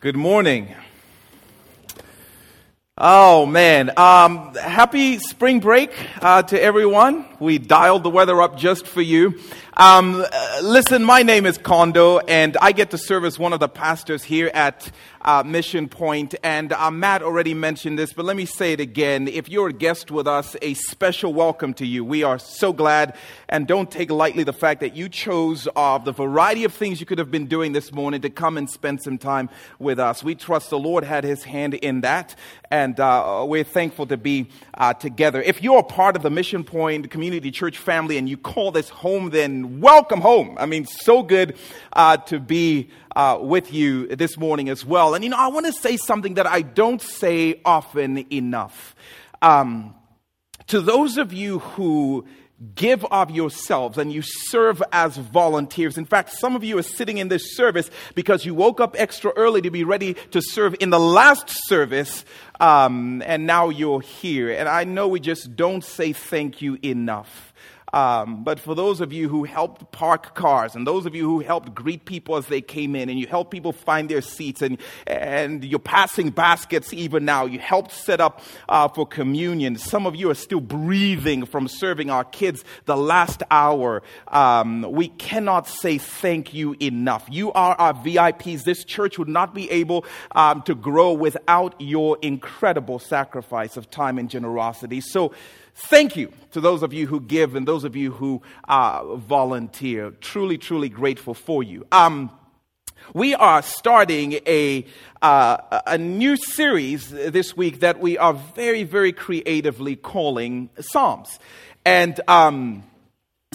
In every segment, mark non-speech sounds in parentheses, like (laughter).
Good morning. Oh man, um, happy spring break uh, to everyone. We dialed the weather up just for you. Um, uh, listen, my name is Kondo, and I get to serve as one of the pastors here at uh, Mission Point. And uh, Matt already mentioned this, but let me say it again. If you're a guest with us, a special welcome to you. We are so glad, and don't take lightly the fact that you chose of the variety of things you could have been doing this morning to come and spend some time with us. We trust the Lord had His hand in that, and uh, we're thankful to be uh, together. If you're a part of the Mission Point Community Church family and you call this home, then welcome home. I mean, so good uh, to be uh, with you this morning as well. And you know, I want to say something that I don't say often enough. Um, to those of you who give of yourselves and you serve as volunteers. In fact, some of you are sitting in this service because you woke up extra early to be ready to serve in the last service, um, and now you're here. And I know we just don't say thank you enough. Um, but for those of you who helped park cars and those of you who helped greet people as they came in and you helped people find their seats and, and you're passing baskets even now, you helped set up uh, for communion. Some of you are still breathing from serving our kids the last hour. Um, we cannot say thank you enough. You are our VIPs. This church would not be able um, to grow without your incredible sacrifice of time and generosity. So, Thank you to those of you who give and those of you who uh, volunteer. Truly, truly grateful for you. Um, we are starting a, uh, a new series this week that we are very, very creatively calling Psalms. And um,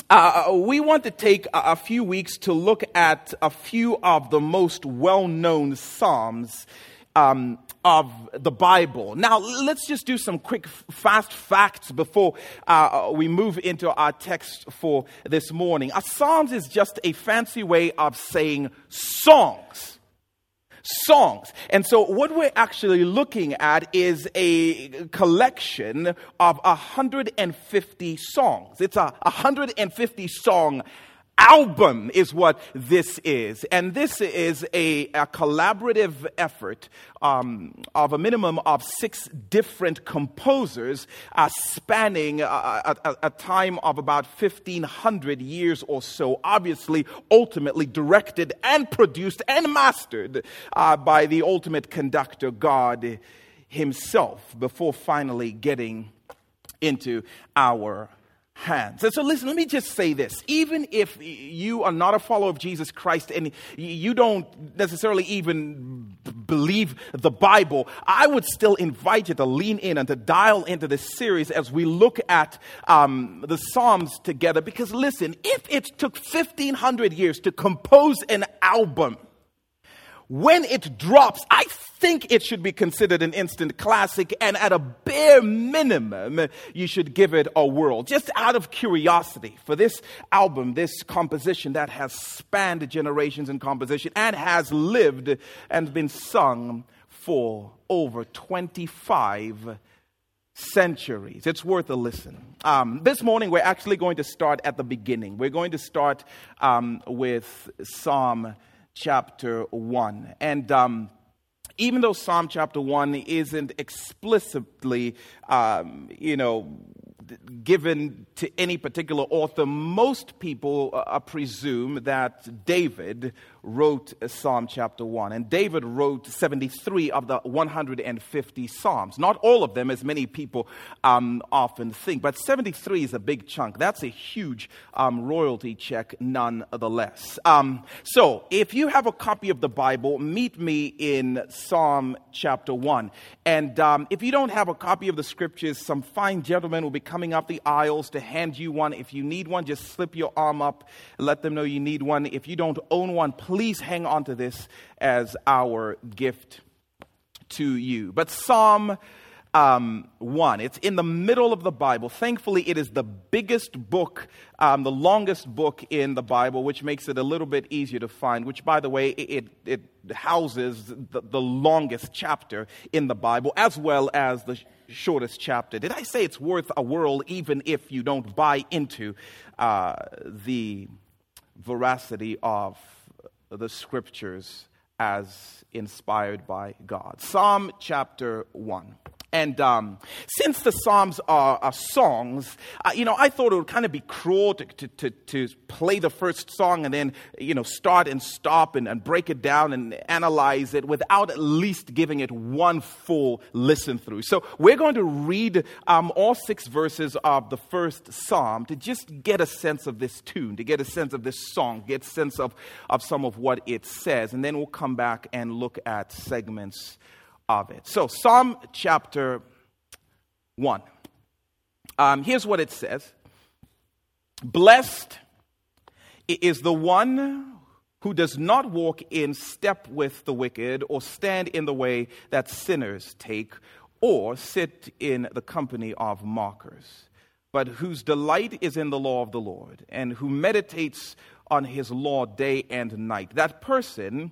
uh, we want to take a, few weeks to look at a few of the most well known Psalms um, of the Bible. Now, let's just do some quick, fast facts before uh, we move into our text for this morning. A Psalms is just a fancy way of saying songs. Songs. And so, what we're actually looking at is a collection of 150 songs. It's a 150 song album is what this is. And this is a, a collaborative effort um, of a minimum of six different composers uh, spanning a, a, a, time of about 1500 years or so. Obviously, ultimately directed and produced and mastered uh, by the ultimate conductor, God Himself, before finally getting into our hands. And so, listen, let me just say this. Even if you are not a follower of Jesus Christ and you don't necessarily even believe the Bible, I would still invite you to lean in and to dial into this series as we look at um, the Psalms together. Because, listen, if it took 1500 years to compose an album, when it drops, I think it should be considered an instant classic, and at a bare minimum, you should give it a whirl. Just out of curiosity for this album, this composition that has spanned generations in composition and has lived and been sung for over 25 centuries. It's worth a listen. Um, this morning, we're actually going to start at the beginning. We're going to start um, with Psalm chapter 1. And um, even though Psalm chapter 1 isn't explicitly, um, you know, given to any particular author, most people uh, presume that David wrote Psalm chapter 1. And David wrote 73 of the 150 Psalms. Not all of them, as many people um, often think, but 73 is a big chunk. That's a huge um, royalty check, nonetheless. Um, so, if you have a copy of the Bible, meet me in Psalm chapter 1. And um, if you don't have a copy of the scriptures, some fine gentlemen will be coming up the aisles to hand you one. If you need one, just slip your arm up, let them know you need one. If you don't own one, please please hang on to this as our gift to you. But Psalm um, 1, it's in the middle of the Bible. Thankfully, it is the biggest book, um, the longest book in the Bible, which makes it a little bit easier to find, which, by the way, it, it houses the, the longest chapter in the Bible as well as the shortest chapter. Did I say it's worth a whirl even if you don't buy into uh, the veracity of the scriptures as inspired by God. Psalm chapter 1. And um, since the Psalms are, are songs, uh, you know, I thought it would kind of be cruel to, to, to, to, play the first song and then, you know, start and stop and, and break it down and analyze it without at least giving it one full listen through. So we're going to read um, all six verses of the first Psalm to just get a sense of this tune, to get a sense of this song, get a sense of, of some of what it says. And then we'll come back and look at segments of it. So, Psalm chapter 1. Um, here's what it says Blessed is the one who does not walk in step with the wicked, or stand in the way that sinners take, or sit in the company of mockers, but whose delight is in the law of the Lord, and who meditates on his law day and night. That person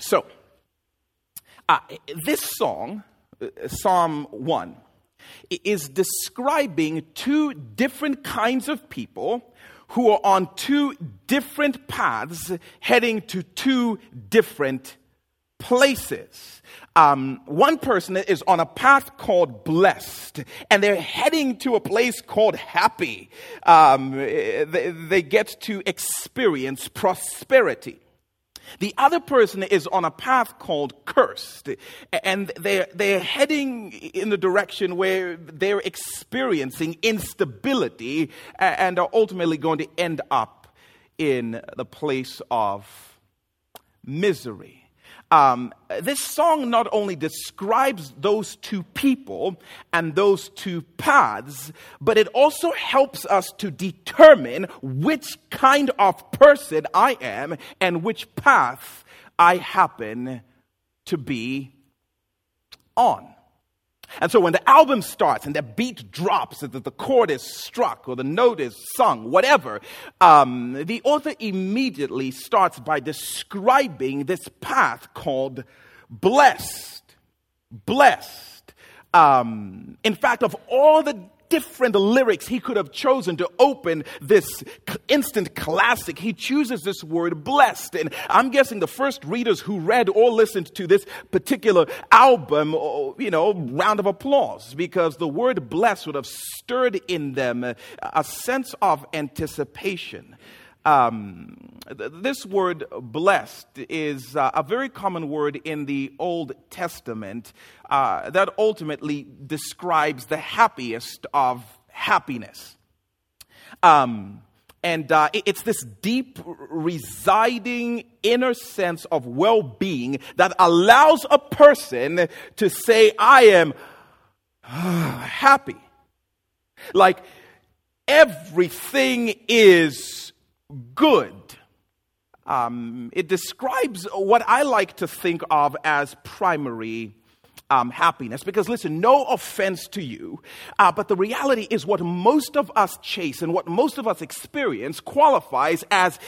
So, uh, this song, uh, Psalm 1, is describing two different kinds of people who are on two different paths heading to two different places. Um, one person is on a path called blessed, and they're heading to a place called happy. Um, they, they get to experience prosperity. The other person is on a path called cursed, and they're, they're heading in the direction where they're experiencing instability and are ultimately going to end up in the place of misery. Um, this song not only describes those two people and those two paths, but it also helps us to determine which kind of person I am and which path I happen to be on. And so when the album starts and the beat drops, that the chord is struck or the note is sung, whatever, um, the author immediately starts by describing this path called blessed. Blessed. Um, in fact, of all the different lyrics he could have chosen to open this instant classic. He chooses this word blessed. And I'm guessing the first readers who read or listened to this particular album, oh, you know, round of applause because the word blessed would have stirred in them a sense of anticipation. Um, this word blessed is uh, a very common word in the Old Testament uh, that ultimately describes the happiest of happiness. Um, and uh, it's this deep, residing inner sense of well being that allows a person to say, I am (sighs) happy. Like everything is good. Um, it describes what I like to think of as primary um, happiness. Because listen, no offense to you, uh, but the reality is what most of us chase and what most of us experience qualifies as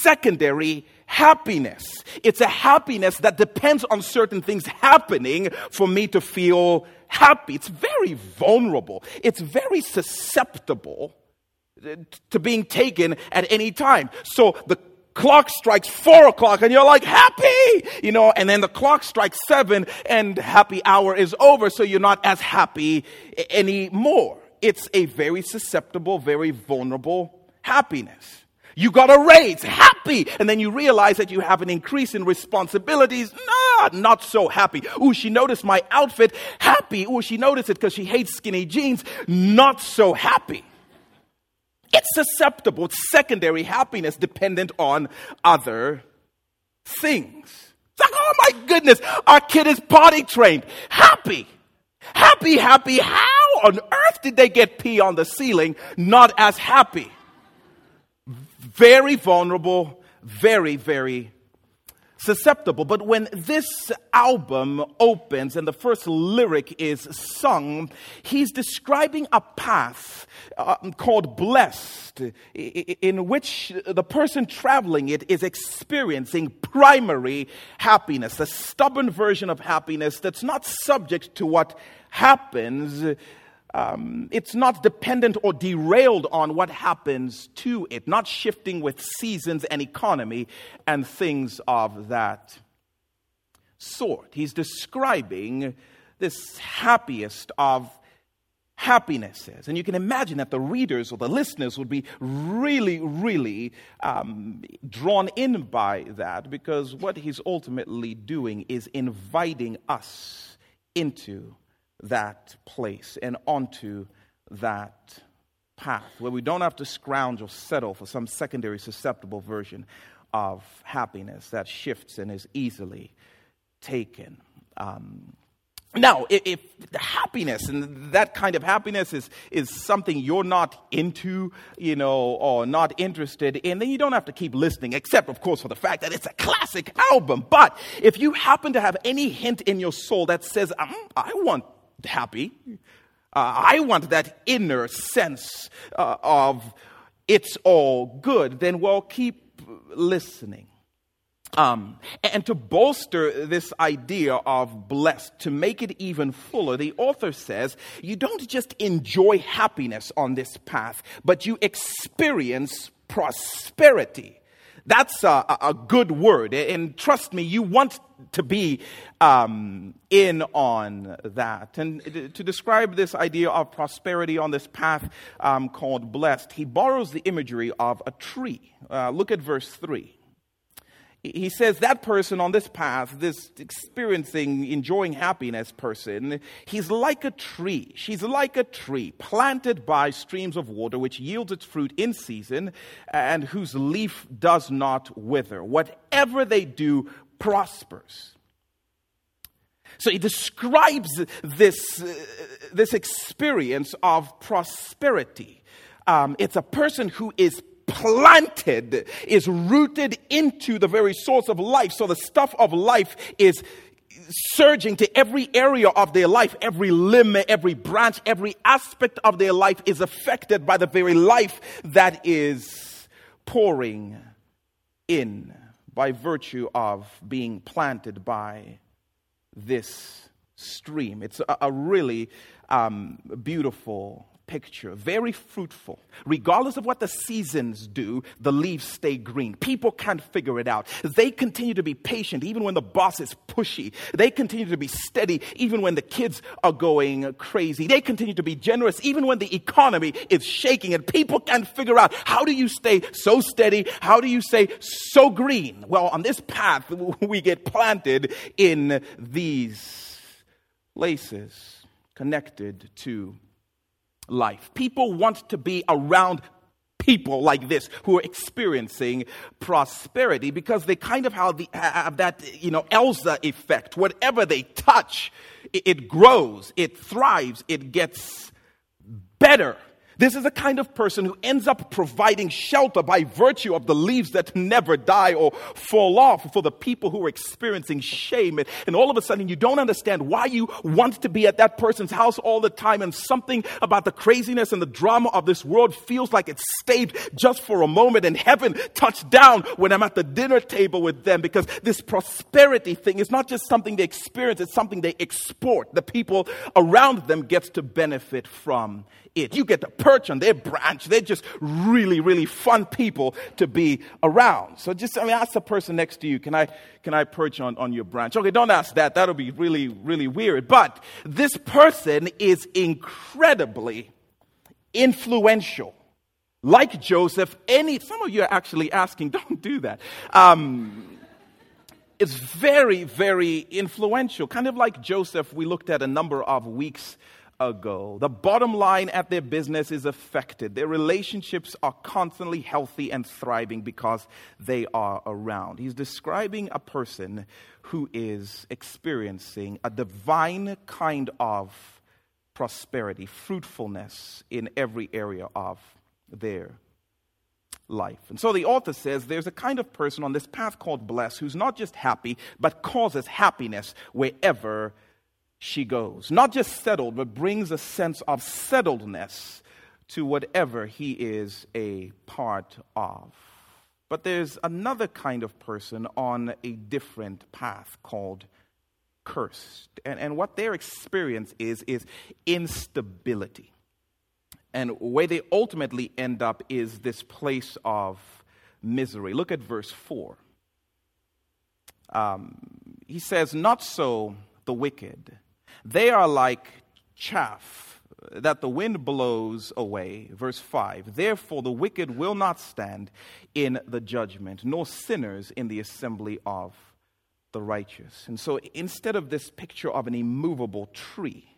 secondary happiness. It's a happiness that depends on certain things happening for me to feel happy. It's very vulnerable. It's very susceptible to being taken at any time. So the clock strikes four o'clock and you're like happy, you know, and then the clock strikes seven and happy hour is over. So you're not as happy anymore. It's a very susceptible, very vulnerable happiness. You got a raise, happy. And then you realize that you have an increase in responsibilities. Nah, not so happy. Ooh, she noticed my outfit, happy. Ooh, she noticed it because she hates skinny jeans, not so happy. It's susceptible. It's secondary happiness dependent on other things. It's like, oh my goodness, our kid is potty trained. Happy. Happy, happy. How on earth did they get pee on the ceiling? Not as happy. Very vulnerable, very, very susceptible. But when this album opens and the first lyric is sung, he's describing a path uh, called blessed, in which the person traveling it is experiencing primary happiness, a stubborn version of happiness that's not subject to what happens um, it's not dependent or derailed on what happens to it, not shifting with seasons and economy and things of that sort. He's describing this happiest of happinesses. And you can imagine that the readers or the listeners would be really, really um, drawn in by that because what he's ultimately doing is inviting us into that place and onto that path where we don't have to scrounge or settle for some secondary susceptible version of happiness that shifts and is easily taken. Um, now, if, if happiness and that kind of happiness is, is something you're not into, you know, or not interested in, then you don't have to keep listening, except, of course, for the fact that it's a classic album. But if you happen to have any hint in your soul that says, um, I want happy. Uh, I want that inner sense uh, of it's all good. Then, well, keep listening. Um, and to bolster this idea of blessed, to make it even fuller, the author says you don't just enjoy happiness on this path, but you experience prosperity. That's a, a good word. And trust me, you want to be um, in on that. And to describe this idea of prosperity on this path um, called blessed, he borrows the imagery of a tree. Uh, look at verse 3 he says that person on this path, this experiencing, enjoying happiness person, he's like a tree. She's like a tree planted by streams of water, which yields its fruit in season and whose leaf does not wither. Whatever they do prospers. So he describes this, uh, this experience of prosperity. Um, it's a person who is planted, is rooted into the very source of life. So the stuff of life is surging to every area of their life, every limb, every branch, every aspect of their life is affected by the very life that is pouring in by virtue of being planted by this stream. It's a, a really um, beautiful picture, very fruitful. Regardless of what the seasons do, the leaves stay green. People can't figure it out. They continue to be patient even when the boss is pushy. They continue to be steady even when the kids are going crazy. They continue to be generous even when the economy is shaking and people can't figure out how do you stay so steady? How do you stay so green? Well, on this path, (laughs) we get planted in these places connected to life. People want to be around people like this who are experiencing prosperity because they kind of have, the, have that, you know, Elsa effect. Whatever they touch, it, it grows, it thrives, it gets better. This is the kind of person who ends up providing shelter by virtue of the leaves that never die or fall off for the people who are experiencing shame. And, and, all of a sudden, you don't understand why you want to be at that person's house all the time, and something about the craziness and the drama of this world feels like it stayed just for a moment, and heaven touched down when I'm at the dinner table with them because this prosperity thing is not just something they experience, it's something they export. The people around them gets to benefit from it. You get to perch on their branch. They're just really, really fun people to be around. So just, I mean, ask the person next to you, can I, can I perch on, on your branch? Okay, don't ask that. That'll be really, really weird. But this person is incredibly influential. Like Joseph, any, some of you are actually asking, (laughs) don't do that. Um, it's very, very influential. Kind of like Joseph, we looked at a number of weeks ago. The bottom line at their business is affected. Their relationships are constantly healthy and thriving because they are around. He's describing a person who is experiencing a divine kind of prosperity, fruitfulness in every area of their life. And so the author says there's a kind of person on this path called blessed who's not just happy, but causes happiness wherever she goes. Not just settled, but brings a sense of settledness to whatever he is a part of. But there's another kind of person on a different path called cursed. And, and what their experience is, is instability. And where they ultimately end up is this place of misery. Look at verse 4. Um, he says, Not so the wicked. They are like chaff that the wind blows away. Verse 5 Therefore the wicked will not stand in the judgment, nor sinners in the assembly of the righteous. And so instead of this picture of an immovable tree,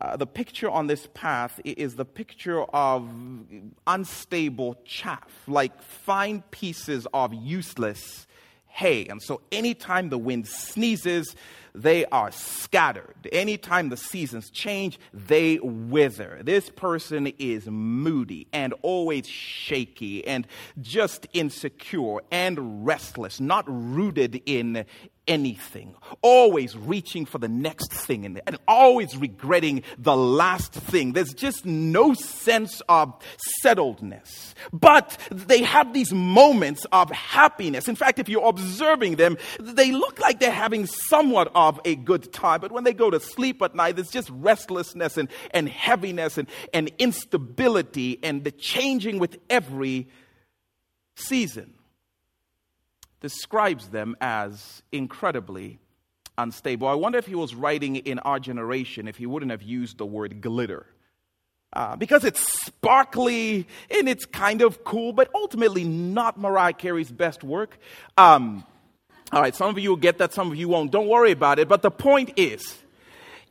uh, the picture on this path is the picture of unstable chaff, like fine pieces of useless hay. And so anytime the wind sneezes, they are scattered. Anytime the seasons change, they wither. This person is moody and always shaky and just insecure and restless, not rooted in anything, always reaching for the next thing and, always regretting the last thing. There's just no sense of settledness. But they have these moments of happiness. In fact, if you're observing them, they look like they're having somewhat of a good time. But when they go to sleep at night, there's just restlessness and, and heaviness and, and instability and the changing with every season describes them as incredibly unstable. I wonder if he was writing in our generation if he wouldn't have used the word glitter. Uh, because it's sparkly and it's kind of cool, but ultimately not Mariah Carey's best work. Um, all right, some of you will get that, some of you won't. Don't worry about it. But the point is,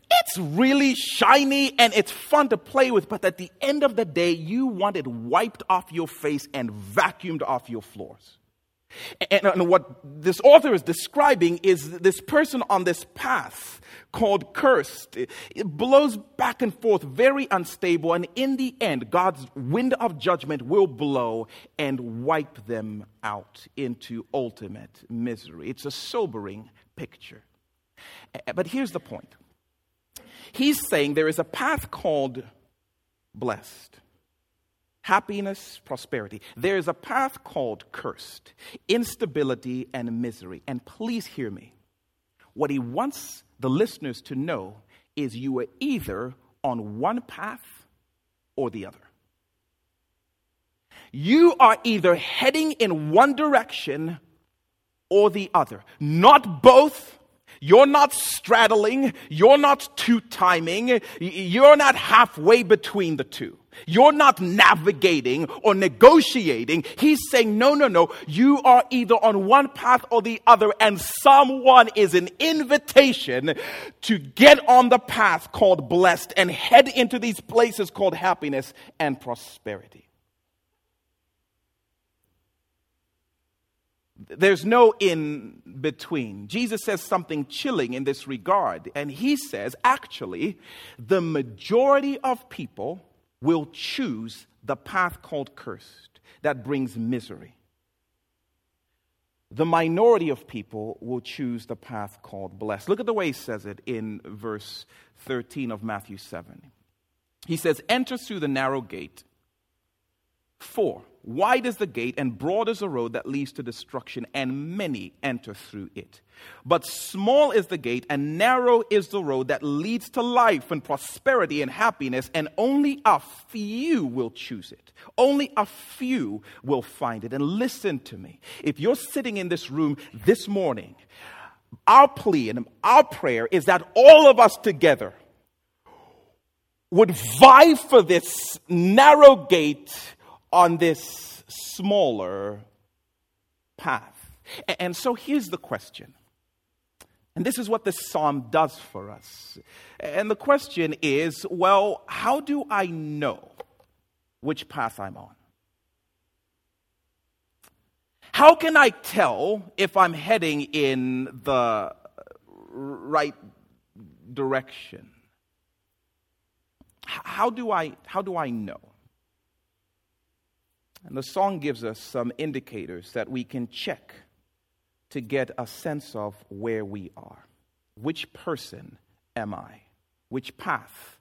it's really shiny and it's fun to play with, but at the end of the day, you want it wiped off your face and vacuumed off your floors. And, what this author is describing is this person on this path called cursed. It blows back and forth, very unstable, and in the end, God's wind of judgment will blow and wipe them out into ultimate misery. It's a sobering picture. But here's the point He's saying there is a path called blessed happiness, prosperity. There is a path called cursed, instability, and misery. And please hear me. What he wants the listeners to know is you are either on one path or the other. You are either heading in one direction or the other, not both. You're not straddling. You're not two timing. You're not halfway between the two. You're not navigating or negotiating. He's saying, no, no, no. You are either on one path or the other, and someone is an invitation to get on the path called blessed and head into these places called happiness and prosperity. There's no in between. Jesus says something chilling in this regard, and he says, actually, the majority of people will choose the path called cursed that brings misery. The minority of people will choose the path called blessed. Look at the way he says it in verse 13 of Matthew 7. He says, Enter through the narrow gate. For Wide is the gate and broad is the road that leads to destruction, and many enter through it. But small is the gate and narrow is the road that leads to life and prosperity and happiness, and only a few will choose it. Only a few will find it. And listen to me. If you're sitting in this room this morning, our plea and our prayer is that all of us together would vie for this narrow gate on this smaller path. And so here's the question. And this is what this psalm does for us. And the question is well, how do I know which path I'm on? How can I tell if I'm heading in the right direction? How do I, how do I know? And the song gives us some indicators that we can check to get a sense of where we are. Which person am I? Which path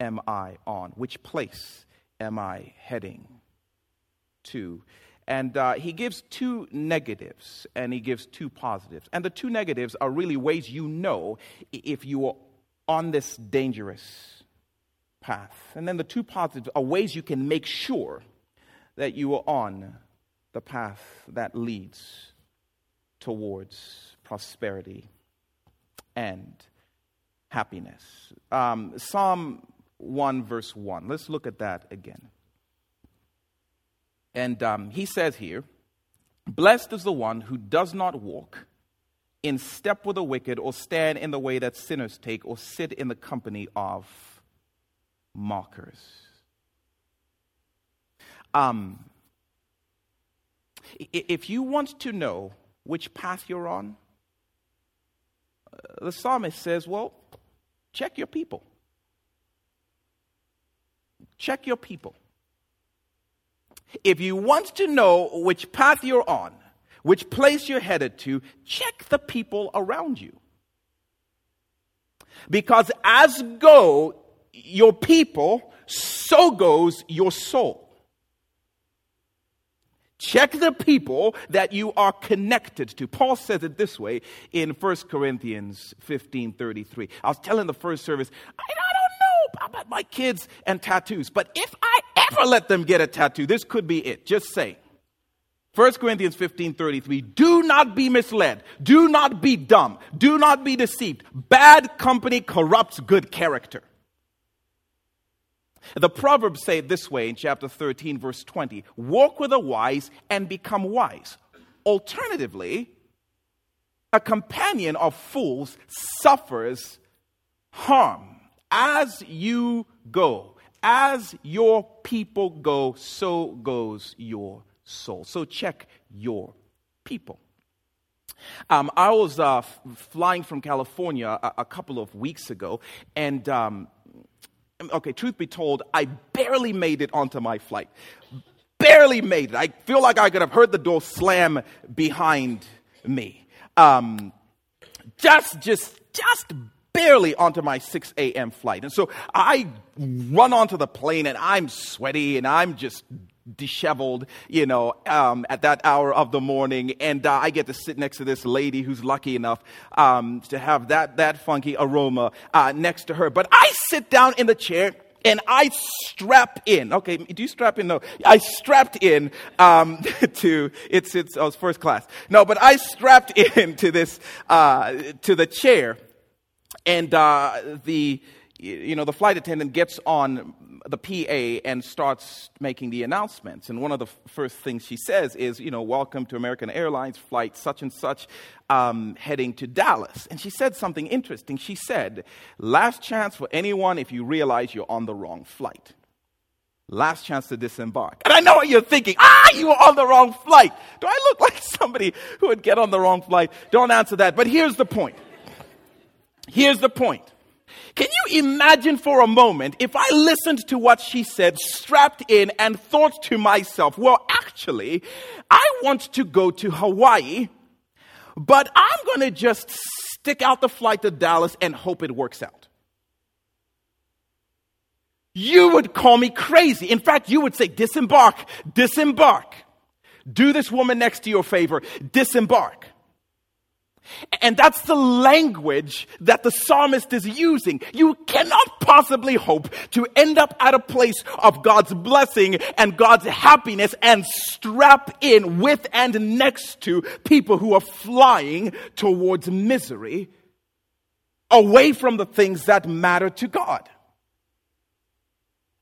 am I on? Which place am I heading to? And uh, he gives two negatives and he gives two positives. And the two negatives are really ways you know if you are on this dangerous path. And then the two positives are ways you can make sure that you are on the path that leads towards prosperity and happiness. Um, Psalm 1, verse 1. Let's look at that again. And um, he says here, Blessed is the one who does not walk in step with the wicked, or stand in the way that sinners take, or sit in the company of mockers. Um, if you want to know which path you're on, uh, the psalmist says, well, check your people. Check your people. If you want to know which path you're on, which place you're headed to, check the people around you. Because as go your people, so goes your soul. Check the people that you are connected to. Paul says it this way in 1 Corinthians 15 33. I was telling the first service, I don't know about my kids and tattoos, but if I ever let them get a tattoo, this could be it. Just say. 1 Corinthians 15 33. Do not be misled. Do not be dumb. Do not be deceived. Bad company corrupts good character. The Proverbs say it this way in chapter 13, verse 20 Walk with the wise and become wise. Alternatively, a companion of fools suffers harm. As you go, as your people go, so goes your soul. So check your people. Um, I was uh, flying from California a, a, couple of weeks ago, and um, okay, truth be told, I barely made it onto my flight. Barely made it. I feel like I could have heard the door slam behind me. Um, just, just, just barely onto my 6 a.m. flight. And so I run onto the plane and I'm sweaty and I'm just disheveled, you know, um, at that hour of the morning. And uh, I get to sit next to this lady who's lucky enough um, to have that, that funky aroma uh, next to her. But I sit down in the chair and I strap in. Okay, do you strap in? No, I strapped in um, (laughs) to it's it's I was first class. No, but I strapped (laughs) in to this uh, to the chair, and uh, the you know the flight attendant gets on the PA and starts making the announcements. And one of the first things she says is, you know, welcome to American Airlines flight such and such um, heading to Dallas. And she said something interesting. She said, last chance for anyone if you realize you're on the wrong flight. Last chance to disembark. And I know what you're thinking. Ah, you were on the wrong flight. Do I look like somebody who would get on the wrong flight? Don't answer that. But here's the point. Here's the point. Can you imagine for a moment if I listened to what she said, strapped in, and thought to myself, well, actually, I want to go to Hawaii, but I'm going to just stick out the flight to Dallas and hope it works out. You would call me crazy. In fact, you would say, disembark, disembark. Do this woman next to you a favor, disembark. And that's the language that the psalmist is using. You cannot possibly hope to end up at a place of God's blessing and God's happiness and strap in with and next to people who are flying towards misery away from the things that matter to God.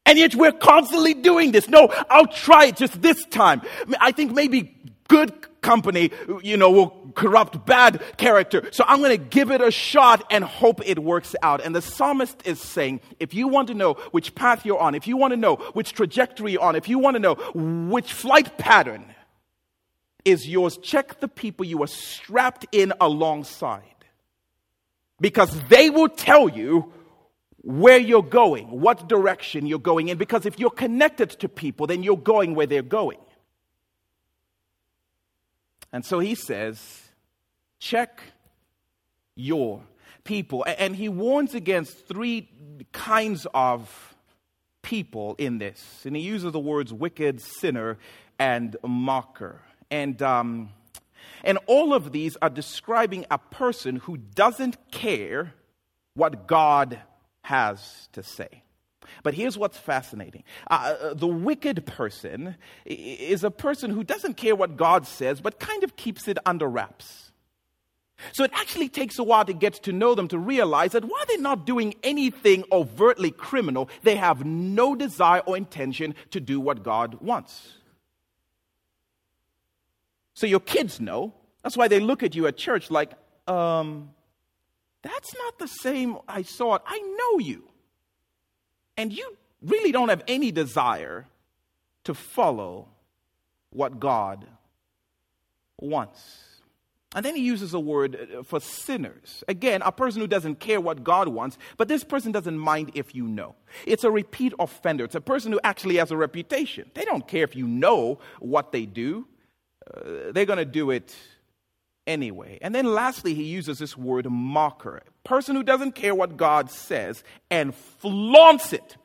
And yet we're constantly doing this. No, I'll try it just this time. I think maybe good company, you know, will corrupt bad character. So I'm going to give it a shot and hope it works out. And the psalmist is saying, if you want to know which path you're on, if you want to know which trajectory you're on, if you want to know which flight pattern is yours, check the people you are strapped in alongside. Because they will tell you where you're going, what direction you're going in. Because if you're connected to people, then you're going where they're going. And so he says, check your people. And he warns against three kinds of people in this. And he uses the words wicked, sinner, and mocker. And, um, and all of these are describing a person who doesn't care what God has to say. But here's what's fascinating uh, uh the wicked person is a person who doesn't care what God says, but kind of keeps it under wraps. So it actually takes a while to get to know them to realize that while they're not doing anything overtly criminal, they have no desire or intention to do what God wants. So your kids know. That's why they look at you at church like, um, that's not the same I saw it. I know you. And you really don't have any desire to follow what God wants. And then he uses a word uh, for sinners. Again, a person who doesn't care what God wants, but this person doesn't mind if you know. It's a repeat offender. It's a person who actually has a reputation. They don't care if you know what they do, uh, they're going to do it anyway. And then lastly, he uses this word mocker. Person who doesn't care what God says and flaunts it.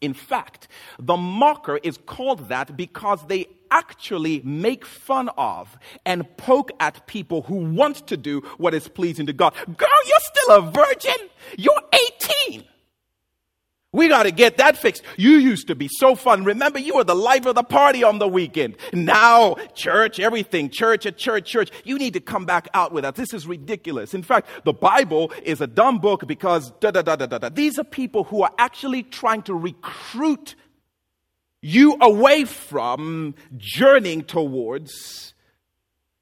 In fact, the mocker is called that because they actually make fun of and poke at people who want to do what is pleasing to God. Girl, you're still a virgin. You're 18. We got to get that fixed. You used to be so fun. Remember, you were the life of the party on the weekend. Now, church, everything, church at church, church. You need to come back out with us. This is ridiculous. In fact, the Bible is a dumb book because da da da da da da. These are people who are actually trying to recruit you away from journeying towards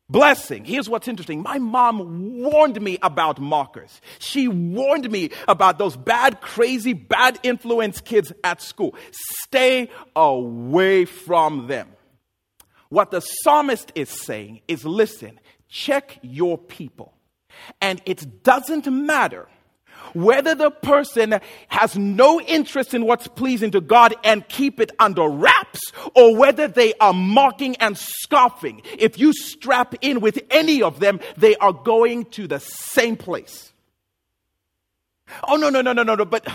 blessing. Here's what's interesting. My mom warned me about mockers. She warned me about those bad, crazy, bad influence kids at school. Stay away from them. What the psalmist is saying is listen, check your people. And it doesn't matter whether the person has no interest in what's pleasing to God and keep it under wraps, or whether they are mocking and scoffing. If you strap in with any of them, they are going to the same place. Oh, no, no, no, no, no, no, but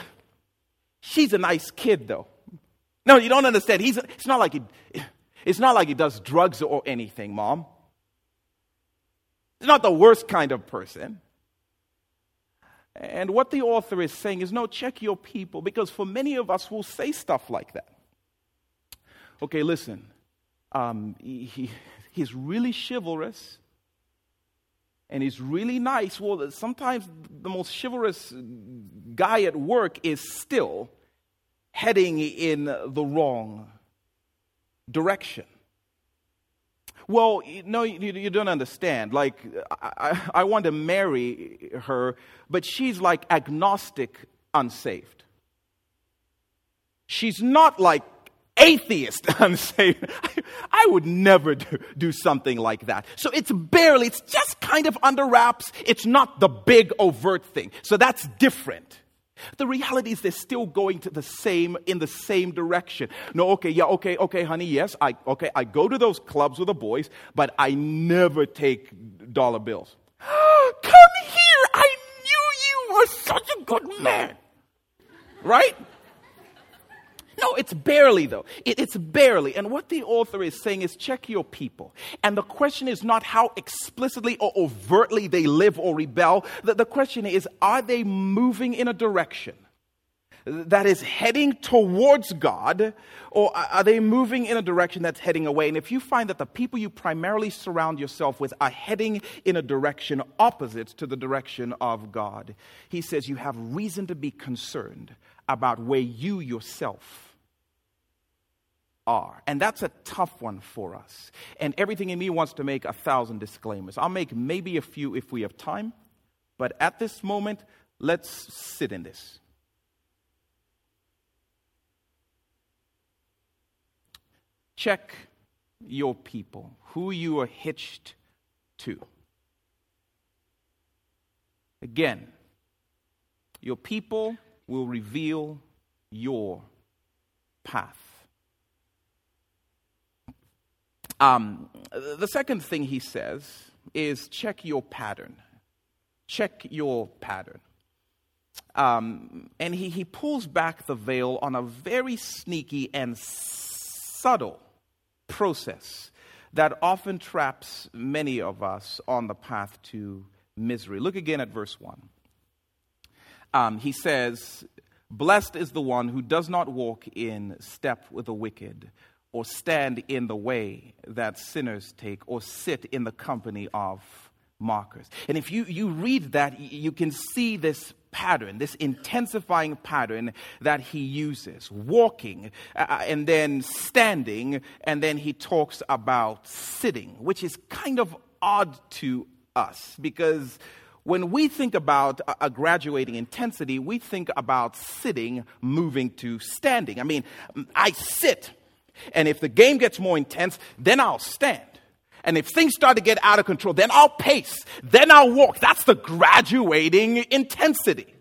she's a nice kid, though. No, you don't understand. He's, it's, not like he, it's not like he does drugs or anything, mom. He's not the worst kind of person. And what the author is saying is no, check your people, because for many of us, we'll say stuff like that. Okay, listen, um, he, he's really chivalrous and he's really nice. Well, sometimes the most chivalrous guy at work is still heading in the wrong direction. Well, no, you, don't understand. Like, I, I want to marry her, but she's like agnostic, unsaved. She's not like atheist (laughs) unsaved. I would never do, do, something like that. So it's barely, it's just kind of under wraps. It's not the big overt thing. So that's different. The reality is they're still going to the same in the same direction. No, okay, yeah, okay, okay, honey, yes, I okay, I go to those clubs with the boys, but I never take dollar bills. (gasps) Come here, I knew you were such a good man. Right? No, it's barely, though. It, it's barely. And what the author is saying is check your people. And the question is not how explicitly or overtly they live or rebel. The, the question is are they moving in a direction that is heading towards God, or are they moving in a direction that's heading away? And if you find that the people you primarily surround yourself with are heading in a direction opposite to the direction of God, he says you have reason to be concerned about where you yourself are. And that's a tough one for us. And everything in me wants to make a thousand disclaimers. I'll make maybe a few if we have time, but at this moment, let's sit in this. Check your people, who you are hitched to. Again, your people will reveal your path. Um, the second thing he says is check your pattern. Check your pattern. Um, and he, he pulls back the veil on a very sneaky and subtle process that often traps many of us on the path to misery. Look again at verse 1. Um, he says, Blessed is the one who does not walk in step with the wicked, or stand in the way that sinners take, or sit in the company of mockers. And if you, you read that, you can see this pattern, this intensifying pattern that he uses walking, uh, uh, and then standing, and then he talks about sitting, which is kind of odd to us because when we think about a graduating intensity, we think about sitting moving to standing. I mean, I sit, and if the game gets more intense, then I'll stand. And if things start to get out of control, then I'll pace, then I'll walk. That's the graduating intensity.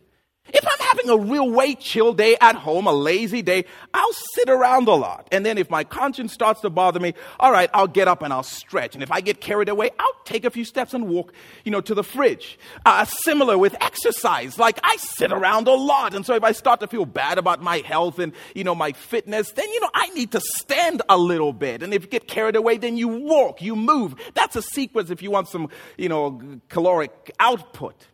If I'm having a real way chill day at home, a lazy day, I'll sit around a lot. And then if my conscience starts to bother me, all right, I'll get up and I'll stretch. And if I get carried away, I'll take a few steps and walk, you know, to the fridge. Uh, similar with exercise. Like I sit around a lot. And so if I start to feel bad about my health and, you know, my fitness, then, you know, I need to stand a little bit. And if you get carried away, then you walk, you move. That's a sequence if you want some, you know, caloric output.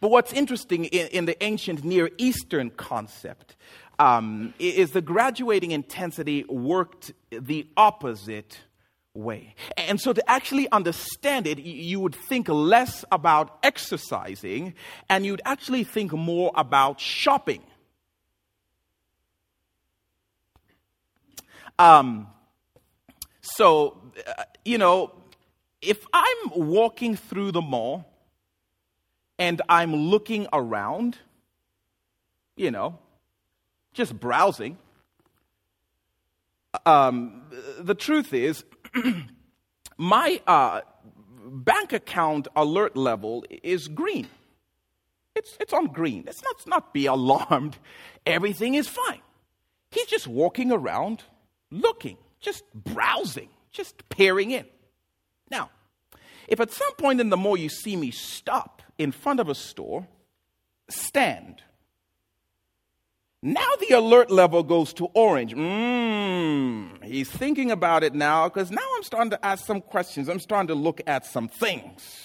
But what's interesting in, in the ancient Near Eastern concept um, is the graduating intensity worked the opposite way. And so, to actually understand it, you would think less about exercising and you'd actually think more about shopping. Um, so, uh, you know, if I'm walking through the mall and I'm looking around, you know, just browsing, um, the truth is, (clears throat) my uh, bank account alert level is green. It's, it's on green. Let's not, not be (laughs) alarmed. Everything is fine. He's just walking around looking, just browsing, just peering in. Now, if at some point in the mall you see me stop in front of a store, stand. Now the alert level goes to orange. Mmm, he's thinking about it now because now I'm starting to ask some questions. I'm starting to look at some things.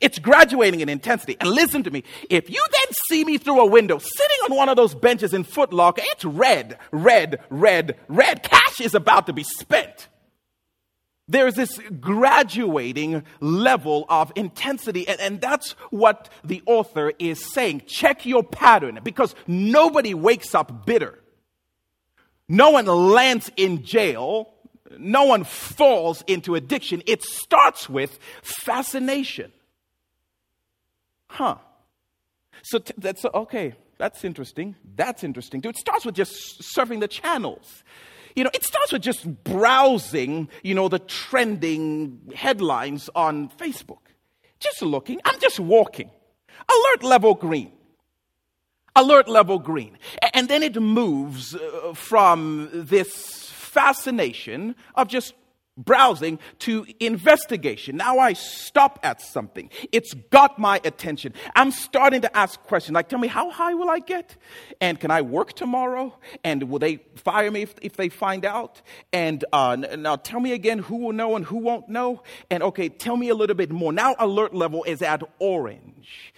It's graduating in intensity. And listen to me. If you then see me through a window sitting on one of those benches in Foot Locker, it's red, red, red, red. Cash is about to be spent. There's this graduating level of intensity, and, and, that's what the author is saying. Check your pattern because nobody wakes up bitter. No one lands in jail. No one falls into addiction. It starts with fascination. Huh. So t- that's okay. That's interesting. That's interesting. Dude, it starts with just surfing the channels. You know, it starts with just browsing, you know, the trending headlines on Facebook. Just looking. I'm just walking. Alert level green. Alert level green. And then it moves uh, from this fascination of just browsing to investigation. Now I stop at something. It's got my attention. I'm starting to ask questions like, tell me, how high will I get? And can I work tomorrow? And will they fire me if, if they find out? And uh, now tell me again who will know and who won't know. And okay, tell me a little bit more. Now alert level is at orange.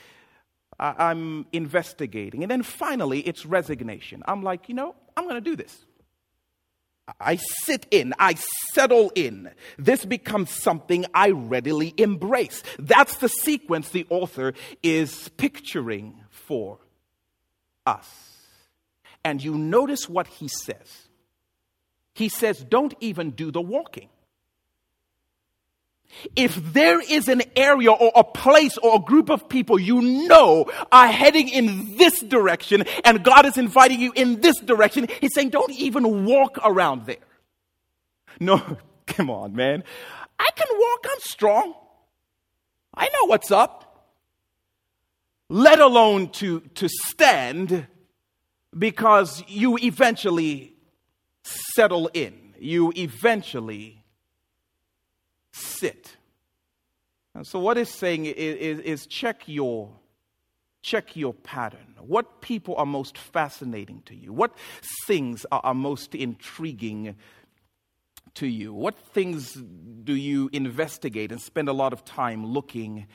I'm investigating. And then finally, it's resignation. I'm like, you know, I'm going to do this. I sit in, I settle in. This becomes something I readily embrace. That's the sequence the author is picturing for us. And you notice what he says. He says, Don't even do the walking. If there is an area or a place or a group of people you know are heading in this direction and God is inviting you in this direction, He's saying, don't even walk around there. No, (laughs) come on, man. I can walk, I'm strong. I know what's up. Let alone to, to stand because you eventually settle in. You eventually sit. And so, what it's saying is, is, is check your check your pattern. What people are most fascinating to you? What things are, are most intriguing to you? What things do you investigate and spend a lot of time looking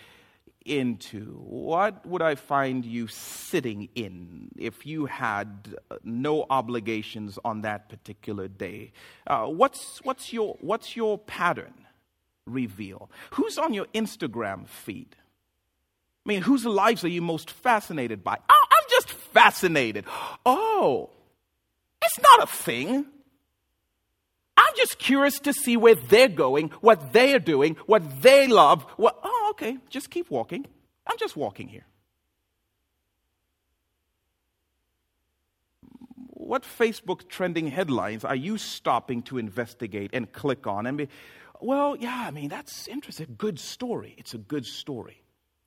into? What would I find you sitting in if you had no obligations on that particular day? Uh, what's, what's, your, what's your pattern reveal? Who's on your Instagram feed? I mean, whose lives are you most fascinated by? Oh, I'm just fascinated. Oh, it's not a thing. I'm just curious to see where they're going, what they're doing, what they love. What, oh, okay, just keep walking. I'm just walking here. What Facebook trending headlines are you stopping to investigate and click on and be, well, yeah, I mean, that's interesting. Good story. It's a good story.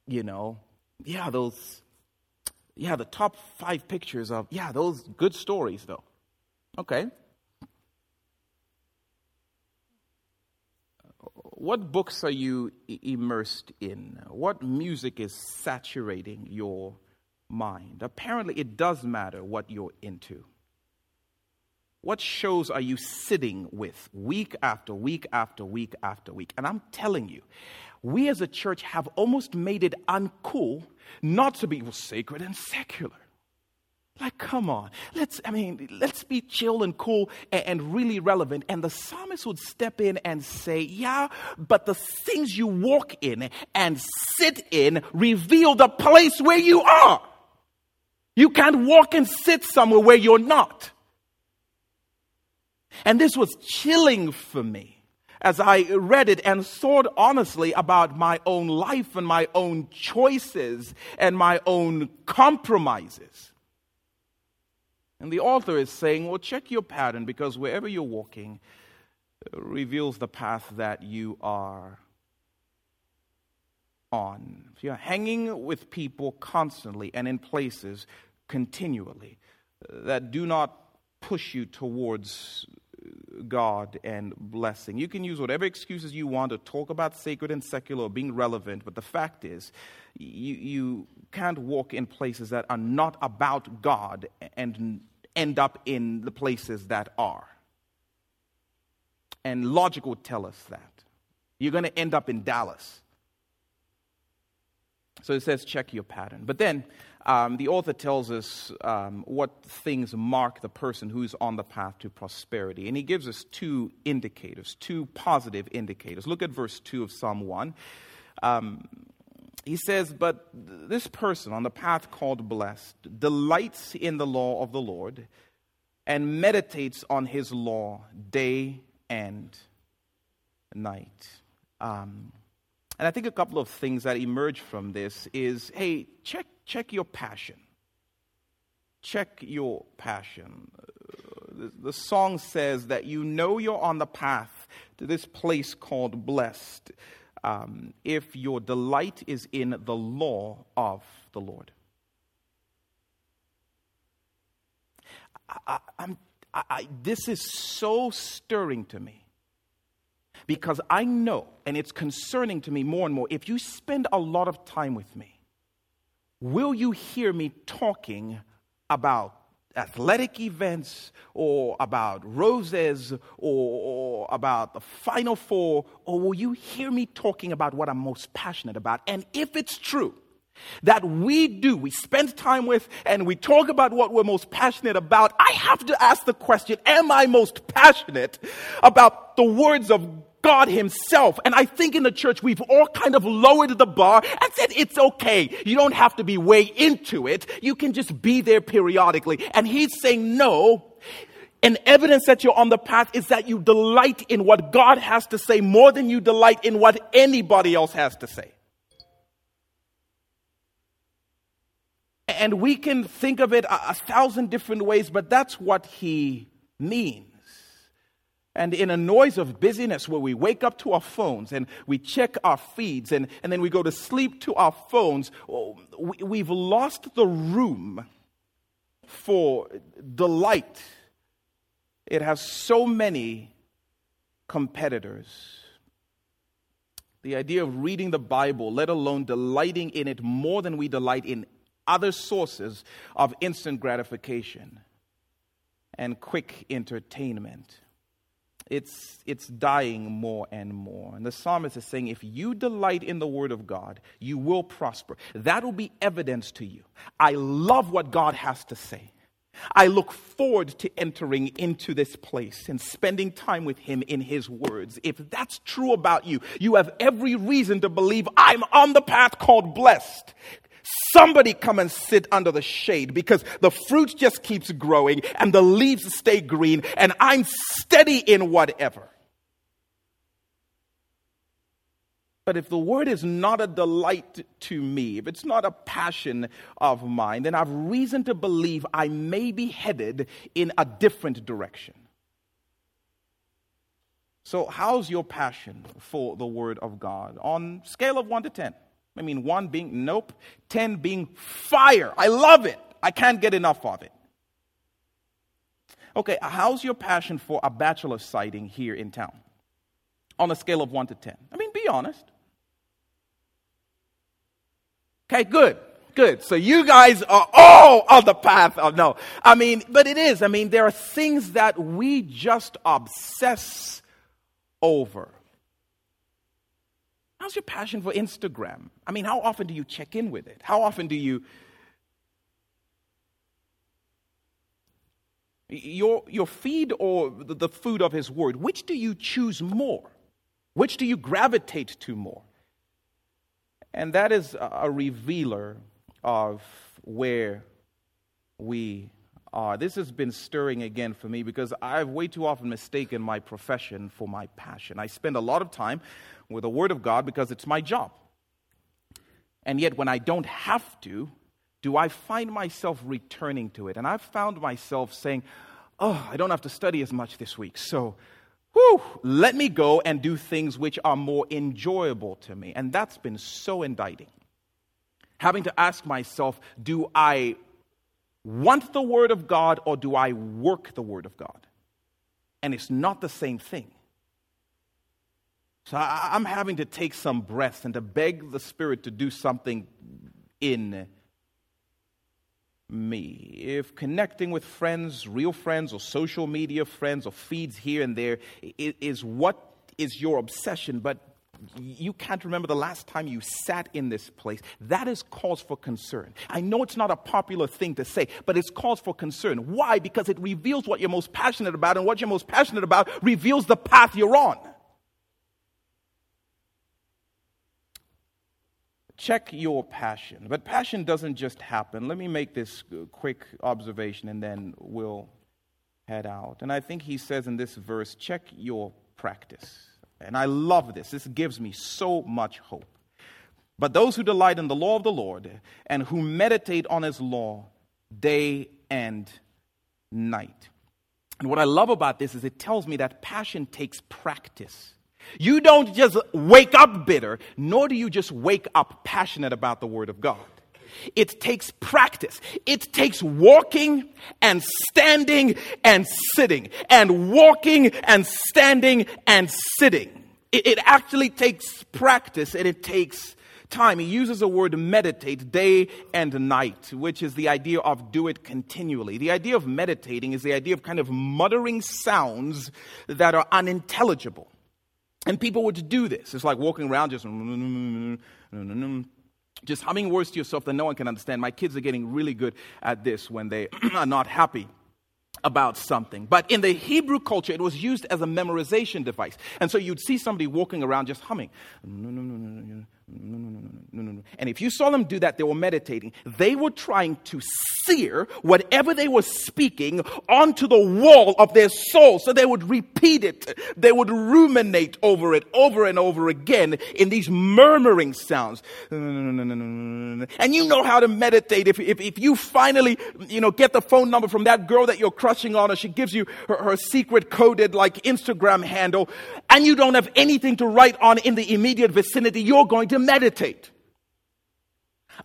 You know, yeah, those, yeah, the top five pictures of, yeah, those good stories, though. Okay. what books are you immersed in? What music is saturating your mind? Apparently, it does matter what you're into. What shows are you sitting with week after week after week after week? And I'm telling you, we as a church have almost made it uncool not to be sacred and secular. Like, come on. Let's, I mean, let's be chill and cool and, and, really relevant. And the psalmist would step in and say, Yeah, but the things you walk in and sit in reveal the place where you are. You can't walk and sit somewhere where you're not. And this was chilling for me as I read it and thought honestly about my own life and my own choices and my own compromises. And the author is saying, well, check your pattern because wherever you're walking uh, reveals the path that you are on. If you're hanging with people constantly and in places continually uh, that do not push you towards God and blessing. You can use whatever excuses you want to talk about sacred and secular being relevant, but the fact is, you, you can't walk in places that are not about God and end up in the places that are. And logic would tell us that. You're going to end up in Dallas. So it says, check your pattern. But then um, the author tells us um, what things mark the person who's on the path to prosperity. And he gives us two indicators, two positive indicators. Look at verse 2 of Psalm 1. Um, he says, But this person on the path called blessed delights in the law of the Lord and meditates on his law day and night. And I think a couple of things that emerge from this is hey, check, check your passion. Check your passion. the, the song says that you know you're on the path to this place called blessed um, if your delight is in the law of the Lord. I, I, this is so stirring to me because I know, and it's concerning to me more and more, if you spend a lot of time with me, will you hear me talking about athletic events or about roses or, about the final four, or will you hear me talking about what I'm most passionate about? And if it's true that we do, we spend time with, and we talk about what we're most passionate about, I have to ask the question Am I most passionate about the words of God Himself. And I think in the church we've all kind of lowered the bar and said it's okay. You don't have to be way into it. You can just be there periodically. And He's saying no. And evidence that you're on the path is that you delight in what God has to say more than you delight in what anybody else has to say. And we can think of it a, a thousand different ways, but that's what he means. And in a noise of busyness where we wake up to our phones and we check our feeds and, and then we go to sleep to our phones, oh, we, have lost the room for delight. It has so many competitors. The idea of reading the Bible, let alone delighting in it more than we delight in other sources of instant gratification and quick entertainment. It's, it's dying more and more. And the psalmist is saying, if you delight in the word of God, you will prosper. That will be evidence to you. I love what God has to say. I look forward to entering into this place and spending time with Him in His words. If that's true about you, you have every reason to believe I'm on the path called blessed. Somebody come and sit under the shade because the fruit just keeps growing and the leaves stay green and I'm steady in whatever. But if the word is not a delight to me, if it's not a passion of mine, then I've reason to believe I may be headed in a different direction. So, how's your passion for the word of God on scale of 1 to 10? I mean, 1 being nope, 10 being fire. I love it. I can't get enough of it. Okay, how's your passion for a bachelor sighting here in town? On a scale of 1 to 10. I mean, be honest. Okay, good. Good. So you guys are all on the path of no. I mean, but it is. I mean, there are things that we just obsess over. How's your passion for Instagram? I mean, how often do you check in with it? How often do you your your feed or the food of his word, which do you choose more? Which do you gravitate to more? And that is a revealer of where we are. This has been stirring again for me because I've way too often mistaken my profession for my passion. I spend a lot of time with the Word of God because it's my job. And yet, when I don't have to, do I find myself returning to it? And I've found myself saying, Oh, I don't have to study as much this week. So whew, let me go and do things which are more enjoyable to me. And that's been so indicting. Having to ask myself, do I want the Word of God or do I work the Word of God? And it's not the same thing. So I'm having to take some breaths and to beg the Spirit to do something in me. If connecting with friends, real friends, or social media friends, or feeds here and there is what is your obsession, but you can't remember the last time you sat in this place. That is cause for concern. I know it's not a popular thing to say, but it's cause for concern. Why? Because it reveals what you're most passionate about, and what you're most passionate about reveals the path you're on. Check your passion. But passion doesn't just happen. Let me make this uh, quick observation and then we'll head out. And I think he says in this verse, check your practice. And I love this. This gives me so much hope. But those who delight in the law of the Lord and who meditate on his law day and night. And what I love about this is it tells me that passion takes practice. You don't just wake up bitter, nor do you just wake up passionate about the Word of God. It takes practice. It takes walking and standing and sitting, and walking and standing and sitting. It, it actually takes practice and it takes time. He uses the word meditate day and night, which is the idea of do it continually. The idea of meditating is the idea of kind of muttering sounds that are unintelligible. And people would do this. It's like walking around just just humming words to yourself that no one can understand. My kids are getting really good at this when they (clears throat) are not happy about something. But in the Hebrew culture, it was used as a memorization device. And so you'd see somebody walking around just humming. And if you saw them do that, they were meditating. They were trying to sear whatever they were speaking onto the wall of their soul. So they would repeat it. They would ruminate over it over and over again in these murmuring sounds. And you know how to meditate. If, if, if you finally, you know, get the phone number from that girl that you're crushing on, or she gives you her, her secret coded like Instagram handle, and you don't have anything to write on in the immediate vicinity, you're going to meditate.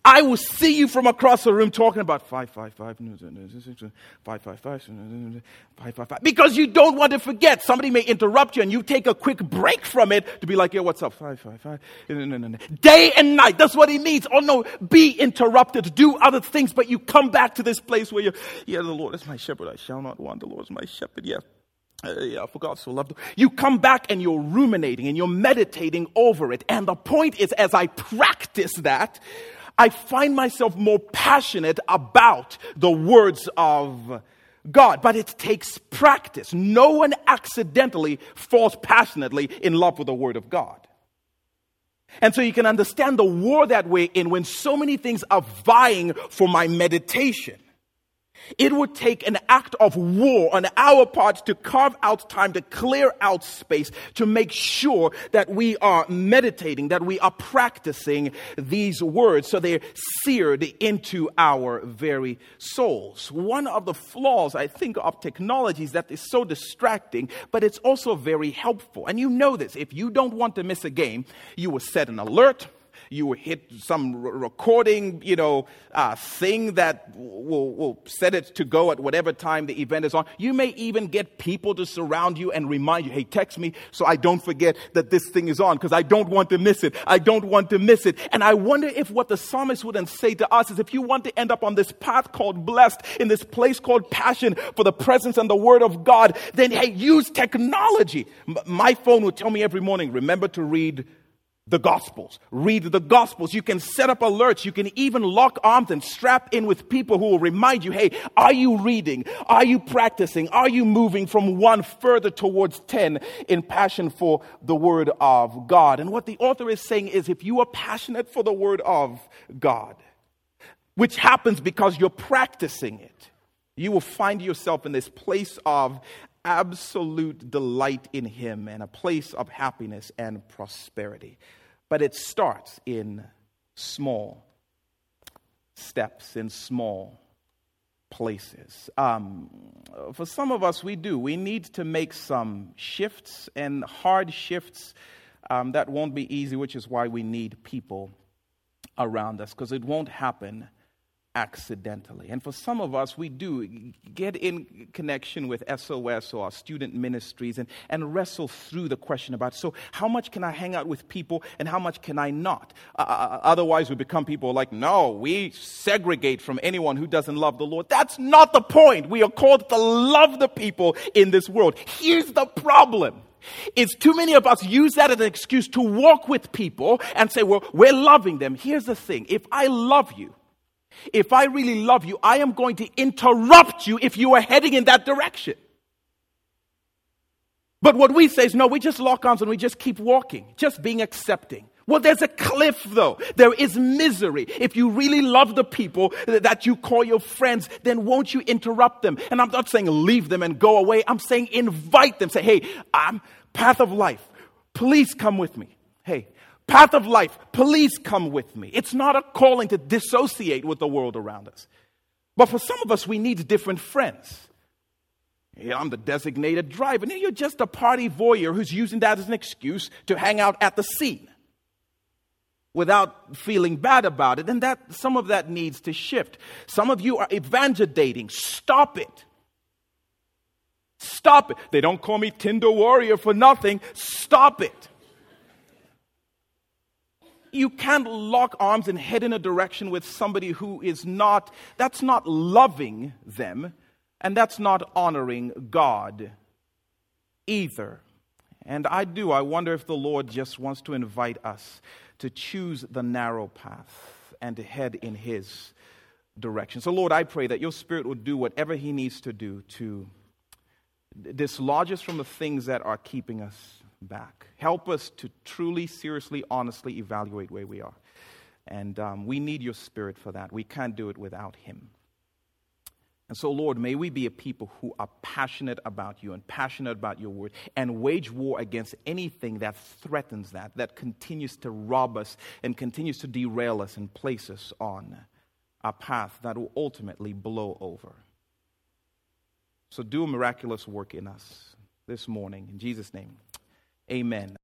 I will see you from across the room talking about 555, 555, 555, because you don't want to forget. Somebody may interrupt you and you take a quick break from it to be like, yeah, what's up? 555. Day and night. That's what he means. Oh no, be interrupted. Do other things, but you come back to this place where you, yeah, the Lord is my shepherd. I shall not want. The Lord is my shepherd. Yeah. Uh, yeah, for God so loved. You come back and you're ruminating and you're meditating over it. And the point is, as I practice that, I find myself more passionate about the words of God. But it takes practice. No one accidentally falls passionately in love with the Word of God. And so you can understand the war that we're in when so many things are vying for my meditation. It would take an act of war on our part to carve out time, to clear out space, to make sure that we are meditating, that we are practicing these words so they're seared into our very souls. One of the flaws, I think, of technology is that it's so distracting, but it's also very helpful. And you know this. If you don't want to miss a game, you will set an alert you hit some recording, you know, uh, thing that will, will set it to go at whatever time the event is on. You may even get people to surround you and remind you, hey, text me so I don't forget that this thing is on because I don't want to miss it. I don't want to miss it. And I wonder if what the psalmist would then say to us is if you want to end up on this path called blessed, in this place called passion for the presence and the word of God, then hey, use technology. My phone would tell me every morning, remember to read the Gospels. Read the Gospels. You can set up alerts. You can even lock arms and strap in with people who will remind you, hey, are you reading? Are you practicing? Are you moving from one further towards 10 in passion for the Word of God? And what the author is saying is if you are passionate for the Word of God, which happens because you're practicing it, you will find yourself in this place of absolute delight in Him and a place of happiness and prosperity. But it starts in small steps, in small places. Um, for some of us, we do. We need to make some shifts and hard shifts um, that won't be easy, which is why we need people around us, because it won't happen accidentally. And for some of us, we do get in connection with SOS or our student ministries and, and wrestle through the question about so, how much can I hang out with people and how much can I not? Uh, uh, uh, otherwise, we become people like, no, we segregate from anyone who doesn't love the Lord. That's not the point. We are called to love the people in this world. Here's the problem is too many of us use that as an excuse to walk with people and say, well, we're loving them. Here's the thing. If I love you, if I really love you, I am going to interrupt you if you are heading in that direction. But what we say is no, we just lock arms and we just keep walking, just being accepting. Well, there's a cliff though. There is misery. If you really love the people that you call your friends, then won't you interrupt them? And I'm not saying leave them and go away. I'm saying invite them. Say, hey, I'm path of life. Please come with me. Hey, path of life, please come with me. It's not a calling to dissociate with the world around us. But for some of us, we need different friends. Yeah, I'm the designated driver. Now you're just a party voyeur who's using that as an excuse to hang out at the scene without feeling bad about it. And that some of that needs to shift. Some of you are evangelating. Stop it. Stop it. They don't call me Tinder warrior for nothing. Stop it you can't lock arms and head in a direction with somebody who is not, that's not loving them, and that's not honoring God either. And I do, I wonder if the Lord just wants to invite us to choose the narrow path and to head in His direction. So, Lord, I pray that your Spirit will do whatever He needs to do to dislodge us from the things that are keeping us back. Help us to truly, seriously, honestly evaluate where we are. And um, we need your spirit for that. We can't do it without him. And so, Lord, may we be a people who are passionate about you and passionate about your word and wage war against anything that threatens that, that continues to rob us and continues to derail us and place us on a path that will ultimately blow over. So, do a miraculous work in us this morning. In Jesus' name. Amen.